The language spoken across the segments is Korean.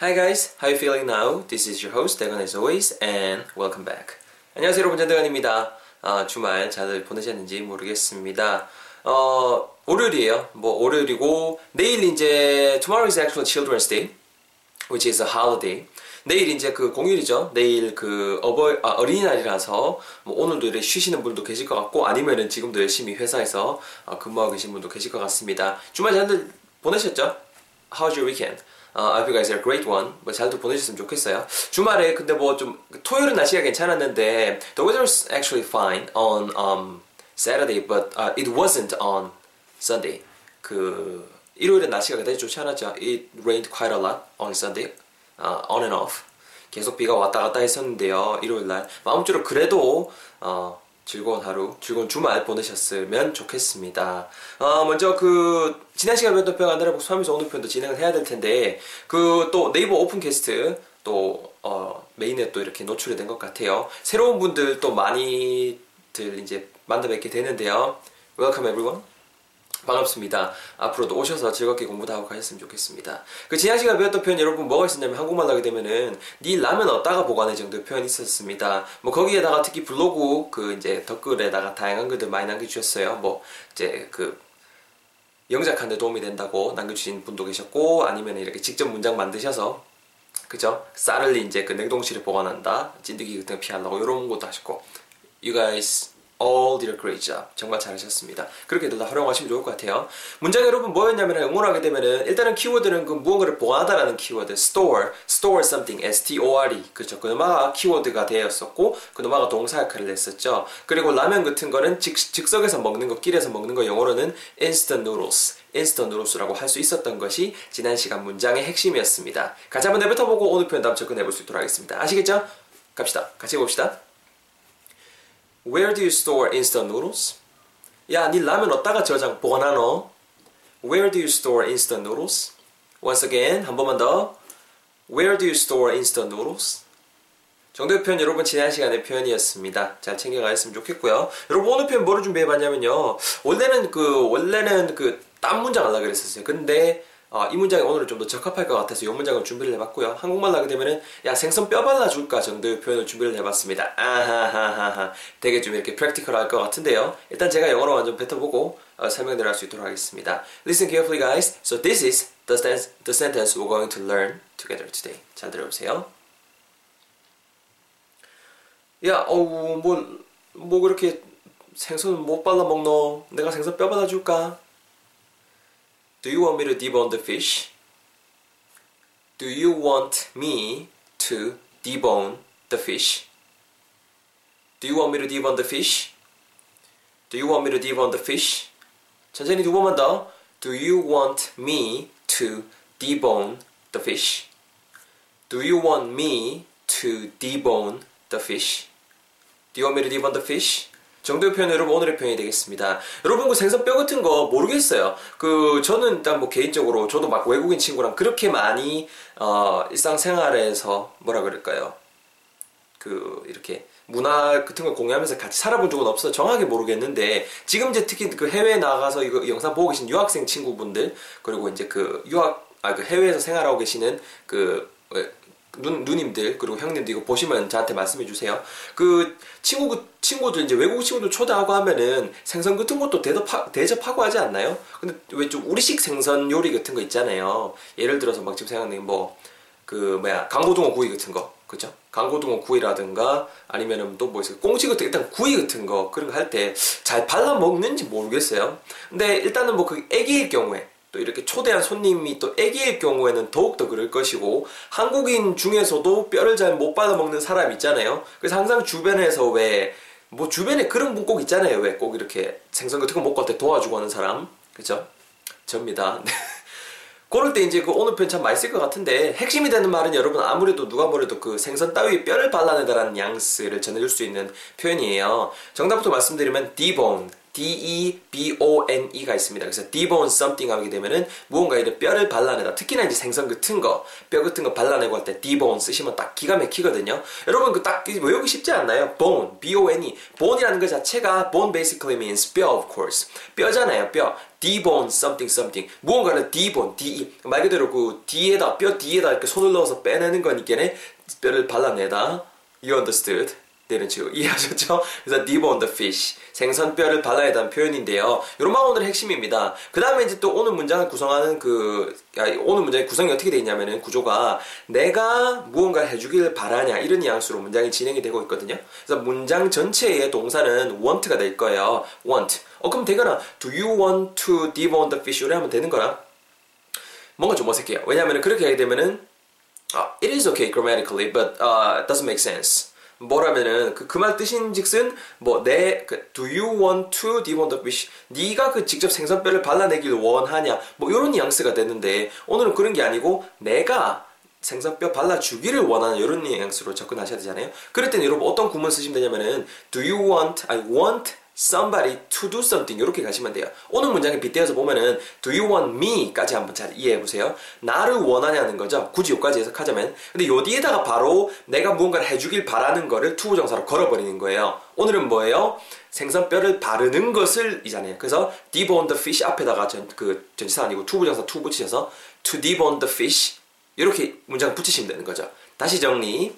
Hi guys, how you feeling now? This is your host 대건 as always and welcome back. 안녕하세요 여러분 전대건입니다. 어, 주말 잘 보내셨는지 모르겠습니다. 어, 월요일이에요. 뭐 월요일이고 내일 이제 tomorrow is actually Children's Day, which is a holiday. 내일 이제 그 공휴일이죠. 내일 그 어버 아, 어린이날이라서 뭐 오늘도 이렇게 쉬시는 분도 계실 것 같고 아니면은 지금도 열심히 회사에서 어, 근무하고 계신 분도 계실 것 같습니다. 주말 잘들 보내셨죠? How's your weekend? Uh, I hope you guys had a great one. 뭐 잘도 보내셨으면 좋겠어요. 주말에 근데 뭐 좀 토요일은 날씨가 괜찮았는데 the weather was actually fine on um, Saturday, but uh, it wasn't on Sunday. 그 일요일에 날씨가 그다지 좋지 않았죠. It rained quite a lot on Sunday, uh, on and off. 계속 비가 왔다 갔다 했었는데요. 일요일 날. 아무쪼록 그래도 어, 즐거운 하루, 즐거운 주말 보내셨으면 좋겠습니다. 어, 먼저 그 지난 시간 배웠던 표현 하나를 복습하면서 오늘 표현도 진행을 해야 될 텐데 그 또 네이버 오픈 캐스트 또 어, 메인에 또 이렇게 노출이 된 것 같아요. 새로운 분들 또 많이들 이제 만나 뵙게 되는데요. Welcome everyone. 반갑습니다. 앞으로도 오셔서 즐겁게 공부도 하고 가셨으면 좋겠습니다. 그 지난 시간 배웠던 표현 여러분 뭐가 있었냐면 한국말 하게 되면은 네 라면 어디다가 보관해 정도의 표현이 있었습니다. 뭐 거기에다가 특히 블로그 그 이제 댓글에다가 다양한 글들 많이 남겨주셨어요. 뭐 이제 그 영작하는데 도움이 된다고 남겨주신 분도 계셨고 아니면 이렇게 직접 문장 만드셔서 그죠? 쌀을 이제 그 냉동실에 보관한다. 찐득이 같은 거 피하려고 이런 것도 하셨고 You guys all did a great job. 정말 잘하셨습니다. 그렇게들 다 활용하시면 좋을 것 같아요. 문장 여러분 뭐였냐면 응원을 하게 되면은 일단은 키워드는 그 무언가를 보관하다라는 키워드 store, store something, S-T-O-R-E 그렇죠. 그놈아가 키워드가 되었었고 그놈아가 동사 역할을 했었죠. 그리고 라면 같은 거는 즉, 즉석에서 먹는 거, 길에서 먹는 거 영어로는 instant noodles. 인스턴 누로스라고 할 수 있었던 것이 지난 시간 문장의 핵심이었습니다. 같이 한번 내뱉어보고 오늘 표현 다음 접근해 볼 수 있도록 하겠습니다. 아시겠죠? 갑시다. 같이 봅시다. Where do you store instant noodles? 야, 네 라면 어디다가 저장 보관하노? Where do you store instant noodles? Once again, 한 번만 더. Where do you store instant noodles? 정도의 표현 여러분 지난 시간의 표현이었습니다. 잘 챙겨가셨으면 좋겠고요. 여러분 오늘 표현 뭐를 준비해봤냐면요. 원래는 그 원래는 그 딴 문장 하려고 그랬었어요. 근데 어, 이 문장이 오늘은 좀 더 적합할 것 같아서 이 문장을 준비를 해봤고요. 한국말로 하게 되면은 야 생선 뼈 발라줄까 정도의 표현을 준비를 해봤습니다. 아하하하하 되게 좀 이렇게 프랙티컬할 것 같은데요. 일단 제가 영어로 완전 뱉어보고 어, 설명을 할 수 있도록 하겠습니다. Listen carefully guys. So this is the, sentence, the sentence we're going to learn together today. 잘 들어보세요. 야 어우 뭐, 뭐 그렇게 생선 못 발라 먹노? 내가 생선 뼈 발라줄까? Do you want me to debone the fish? Do you want me to debone the fish? Do you want me to debone the fish? Do you want me to debone the fish? 천천히 두 번만 더. Do you want me to debone the fish? Do you want me to debone the fish? Do you want me to debone the fish? 정도의 표현 여러분 오늘의 표현이 되겠습니다. 여러분 그 생선 뼈 같은 거 모르겠어요. 그 저는 일단 뭐 개인적으로 저도 막 외국인 친구랑 그렇게 많이 어 일상생활에서 뭐라 그럴까요? 그 이렇게 문화 같은 걸 공유하면서 같이 살아본 적은 없어서 정확하게 모르겠는데 지금 이제 특히 그 해외에 나가서 이거 영상 보고 계신 유학생 친구분들 그리고 이제 그 유학 아 그 해외에서 생활하고 계시는 그 누, 누님들 그리고 형님들 이거 보시면 저한테 말씀해 주세요. 그 친구 친구들 이제 외국 친구들 초대하고 하면은 생선 같은 것도 대접하, 대접하고 하지 않나요? 근데 왜 좀 우리식 생선 요리 같은 거 있잖아요. 예를 들어서 막 지금 생각나는 뭐그 뭐야 강고등어 구이 같은 거 그죠? 강고등어 구이라든가 아니면은 또 뭐 있어요? 꽁치 같은 일단 구이 같은 거 그런 거 할 때 잘 발라 먹는지 모르겠어요. 근데 일단은 뭐 그 애기일 경우에 또 이렇게 초대한 손님이 또 애기일 경우에는 더욱더 그럴 것이고 한국인 중에서도 뼈를 잘 못 받아 먹는 사람 있잖아요. 그래서 항상 주변에서 왜 뭐 주변에 그런 분 꼭 있잖아요. 왜 꼭 이렇게 생선 같은 거 먹고 때 도와주고 하는 사람 그죠? 접니다. 그럴 때 이제 그 오늘 편 참 맛있을 것 같은데 핵심이 되는 말은 여러분 아무래도 누가 뭐래도 그 생선 따위에 뼈를 발라내다라는 뉘앙스를 전해줄 수 있는 표현이에요. 정답부터 말씀드리면 debone, D-E-B-O-N-E가 있습니다. 그래서 debone something 하게 되면은 무언가에 뼈를 발라내다. 특히나 이제 생선 같은 거, 뼈 같은 거 발라내고 할 때 debone 쓰시면 딱 기가 막히거든요. 여러분 그 딱 외우기 쉽지 않나요? bone, B-O-N-E. bone이라는 것 자체가 bone basically means 뼈 of course. 뼈잖아요, 뼈. debone something something. 무언가를 debone, D-E. 말 그대로 그 D에다, 뼈 D에다 이렇게 손을 넣어서 빼내는 거니까 뼈를 발라내다. You understood? 내려치고 이해하셨죠? 그래서 debone the fish 생선뼈를 발라야 한는 표현인데요. 요런만 오늘의 핵심입니다. 그 다음에 이제 또 오늘 문장을 구성하는 그 아, 오늘 문장의 구성이 어떻게 되어 있냐면은 구조가 내가 무언가 해주길 바라냐 이런 뉘앙스로 문장이 진행이 되고 있거든요. 그래서 문장 전체의 동사는 want가 될 거예요. want. 어 그럼 되거나 do you want to debone the fish? 이래 하면 되는 거나 뭔가 좀 어색해요. 왜냐하면 그렇게 하게 되면은 uh, it is okay grammatically, but uh, doesn't make sense. 뭐라면은 그 그 말 뜻인즉슨 뭐내 그, do you want to want to wish 네가 그 직접 생선뼈를 발라내길 원하냐 뭐 이런 뉘앙스가 됐는데 오늘은 그런 게 아니고 내가 생선뼈 발라주기를 원하는 이런 뉘앙스로 접근하셔야 되잖아요. 그럴 때는 여러분 어떤 구문 쓰시면 되냐면은 do you want I want somebody to do something 이렇게 가시면 돼요. 오늘 문장에 빗대어서 보면은 do you want me까지 한번 잘 이해해 보세요. 나를 원하냐는 거죠. 굳이 여기까지 해석하자면. 근데 요 뒤에다가 바로 내가 무언가를 해주길 바라는 거를 to부정사로 걸어버리는 거예요. 오늘은 뭐예요? 생선뼈를 바르는 것을 이잖아요. 그래서 debone the fish 앞에다가 전, 그 전치사 아니고 to부정사 to 붙이셔서 to debone the fish 이렇게 문장 붙이시면 되는 거죠. 다시 정리.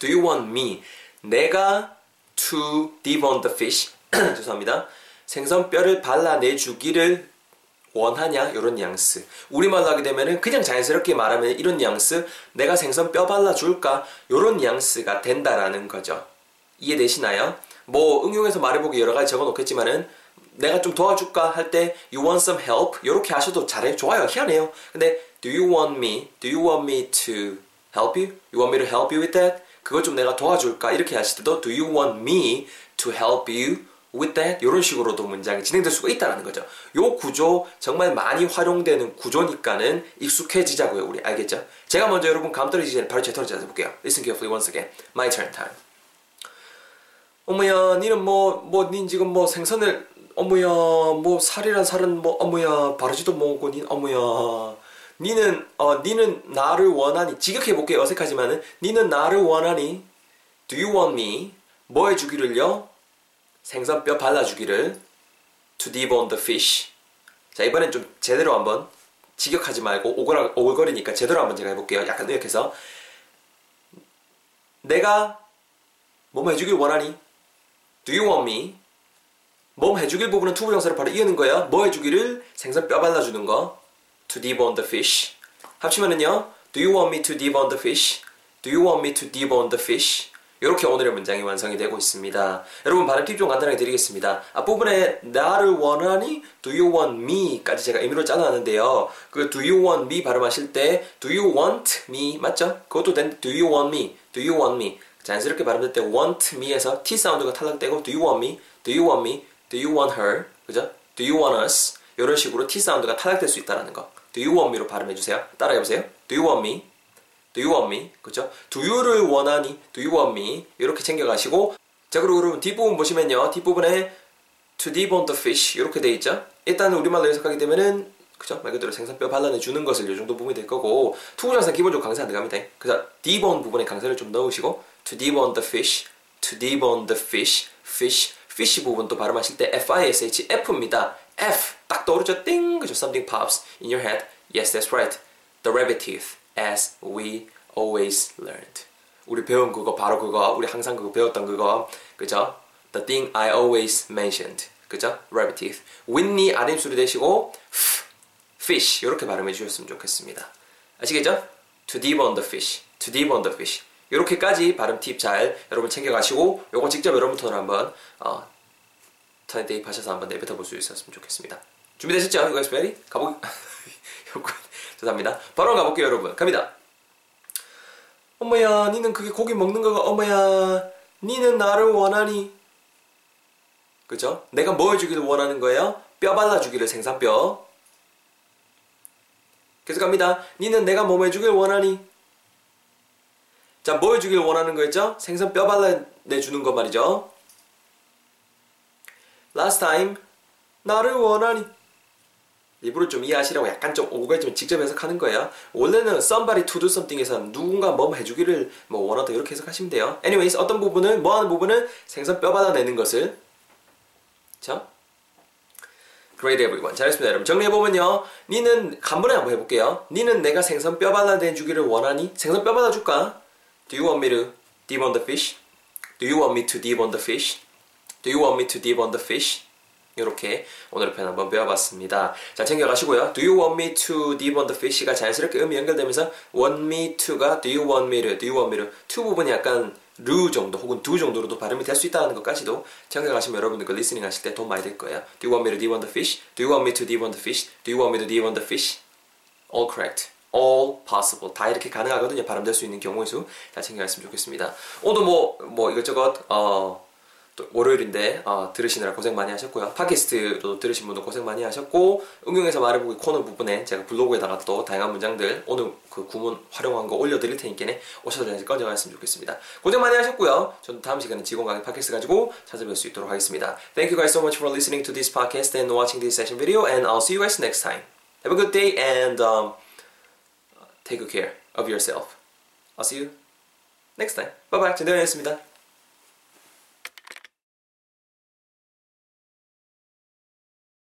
Do you want me? 내가 to debone the fish 죄송합니다. 생선 뼈를 발라내 주기를 원하냐? 이런 뉘앙스. 우리말로 하게 되면은 그냥 자연스럽게 말하면 이런 뉘앙스 내가 생선 뼈 발라줄까? 이런 뉘앙스가 된다라는 거죠. 이해되시나요? 뭐 응용해서 말해보기 여러 가지 적어놓겠지만은 내가 좀 도와줄까 할 때 you want some help? 이렇게 하셔도 잘해 좋아요. 희한해요. 근데 do you want me? do you want me to help you? you want me to help you with that? 그거 좀 내가 도와줄까? 이렇게 하실 때도 do you want me to help you with that 이런 식으로도 문장이 진행될 수가 있다는 거죠. 요 구조 정말 많이 활용되는 구조니까는 익숙해지자고요. 우리 알겠죠? 제가 먼저 여러분 감 떨어지기 바로 제 턴을 해볼게요. Listen carefully once again. My turn time. 어머야, 니는 뭐, 뭐, 닌 지금 뭐 생선을, 어머야, 뭐 살이란 살은 뭐, 어머야, 바르지도 못하고, 닌, 어머야. 니는, 어, 니는 나를 원하니, 지극해볼게요. 어색하지만은, 니는 나를 원하니, do you want me? 뭐 해주기를요? 생선뼈 발라주기를 to debone the fish. 자, 이번엔 좀 제대로 한번 직역하지 말고 오글, 오글거리니까 제대로 한번 제가 해볼게요. 약간 의역해서. 내가 몸 해주길 원하니? Do you want me? 몸 해주길 부분은 투부 정사를 바로 이으는 거예요. 뭐 해주기를 생선 뼈 발라주는 거. To debone the fish. 합치면은요. Do you want me to debone the fish? Do you want me to debone the fish? 이렇게 오늘의 문장이 완성이 되고 있습니다. 여러분 발음 팁 좀 간단하게 드리겠습니다. 앞부분에 나를 원하니 do you want me까지 제가 의미로 짜놨는데요. 그 do you want me 발음하실 때 do you want me 맞죠? 그것도 된 do you want me, do you want me 자연스럽게 발음될 때 want me에서 t 사운드가 탈락되고 do you want me, do you want me, do you want her 그죠? do you want us 이런 식으로 t 사운드가 탈락될 수 있다는 거. do you want me로 발음해 주세요. 따라해 보세요. do you want me Do you want me? 그죠? Do you를 원하니? Do you want me? 이렇게 챙겨가시고 자 그리고 여러분 뒷부분 보시면요 뒷부분에 to debone the fish 이렇게 돼 있죠? 일단 우리말로 해석하게 되면은 그죠? 말 그대로 생선뼈 발라내 주는 것을 이 정도 부분이 될 거고 투구장사 기본적으로 강세 안 들어갑니다. 그래서 debone 부분에 강세를 좀 넣으시고 to debone the fish, to debone the fish, fish, fish 부분 또 발음하실 때 F-I-S-H, F입니다. F 딱 떠오르죠? 띵! 그죠? Something pops in your head. Yes, that's right. The rabbit teeth. as we always learned. 우리 배운 그거 바로 그거 우리 항상 그거 배웠던 그거 그죠? The thing I always mentioned 그죠? Rabbit teeth. 윗니 아랫소리 대시고 fish 이렇게 발음해 주셨으면 좋겠습니다. 아시겠죠? To debone the fish. To debone the fish. 이렇게까지 발음 팁 잘 여러분 챙겨가시고 요거 직접 여러분 톤을 한번 어, 턴에 대입하셔서 한번 내뱉어 볼 수 있었으면 좋겠습니다. 준비되셨죠? Guys ready? 가보 죄송합니다. 바로 가볼게요, 여러분. 갑니다. 어머야, 니는 그게 고기 먹는 거가, 어머야, 니는 나를 원하니? 그죠? 내가 뭐 해주기를 원하는 거예요? 뼈 발라주기를 생산뼈. 계속 갑니다. 니는 내가 뭐 해주길 원하니? 자, 뭐 해주길 원하는 거였죠? 생선 뼈 발라내주는 거 말이죠. last time 나를 원하니 일부러 좀 이해하시라고 약간 좀 오게 좀 직접 해석하는 거예요. 원래는 somebody to do something에서 누군가 뭐 해주기를 뭐 원하다 이렇게 해석하시면 돼요. anyways 어떤 부분은 뭐 하는 부분은 생선 뼈 받아내는 것을 자 Great everyone. 잘했습니다, 여러분. 정리해보면요. 니는, 한 번에 한번 해볼게요. 니는 내가 생선 뼈 발라내주기를 원하니? 생선 뼈 발라줄까? Do you want me to dip on the fish? Do you want me to dip on the fish? Do you want me to dip on the fish? 이렇게 오늘의 편 한번 배워봤습니다. 자, 챙겨가시고요. Do you want me to dip on the fish가 자연스럽게 음이 연결되면서 want me to가 do you want me to, do you want me to 부분이 약간 르 정도 혹은 두 정도로도 발음이 될 수 있다는 것까지도 생각하시면 여러분들 그 리스닝 하실 때 도움 많이 될 거예요. Do you want me to dip on the fish? Do you want me to dip on the fish? Do you want me to dip on the fish? All correct. All possible. 다 이렇게 가능하거든요. 발음될 수 있는 경우의 수. 잘 챙겨갔으면 좋겠습니다. 오늘 뭐, 뭐 이것저것, 어, 또 월요일인데 어, 들으시느라 고생 많이 하셨고요. 팟캐스트도 들으신 분도 고생 많이 하셨고 응용해서 말해보기 코너 부분에 제가 블로그에다가 또 다양한 문장들 오늘 그 구문 활용한 거 올려드릴 테니까 오셔서 꺼져갔으면 좋겠습니다. 고생 많이 하셨고요. 저는 다음 시간에 직원 강의 팟캐스트 가지고 찾아뵐 수 있도록 하겠습니다. Thank you guys so much for listening to this podcast and watching this session video and I'll see you guys next time. Have a good day and um, take good care of yourself. I'll see you next time. Bye bye. 전대현이었습니다.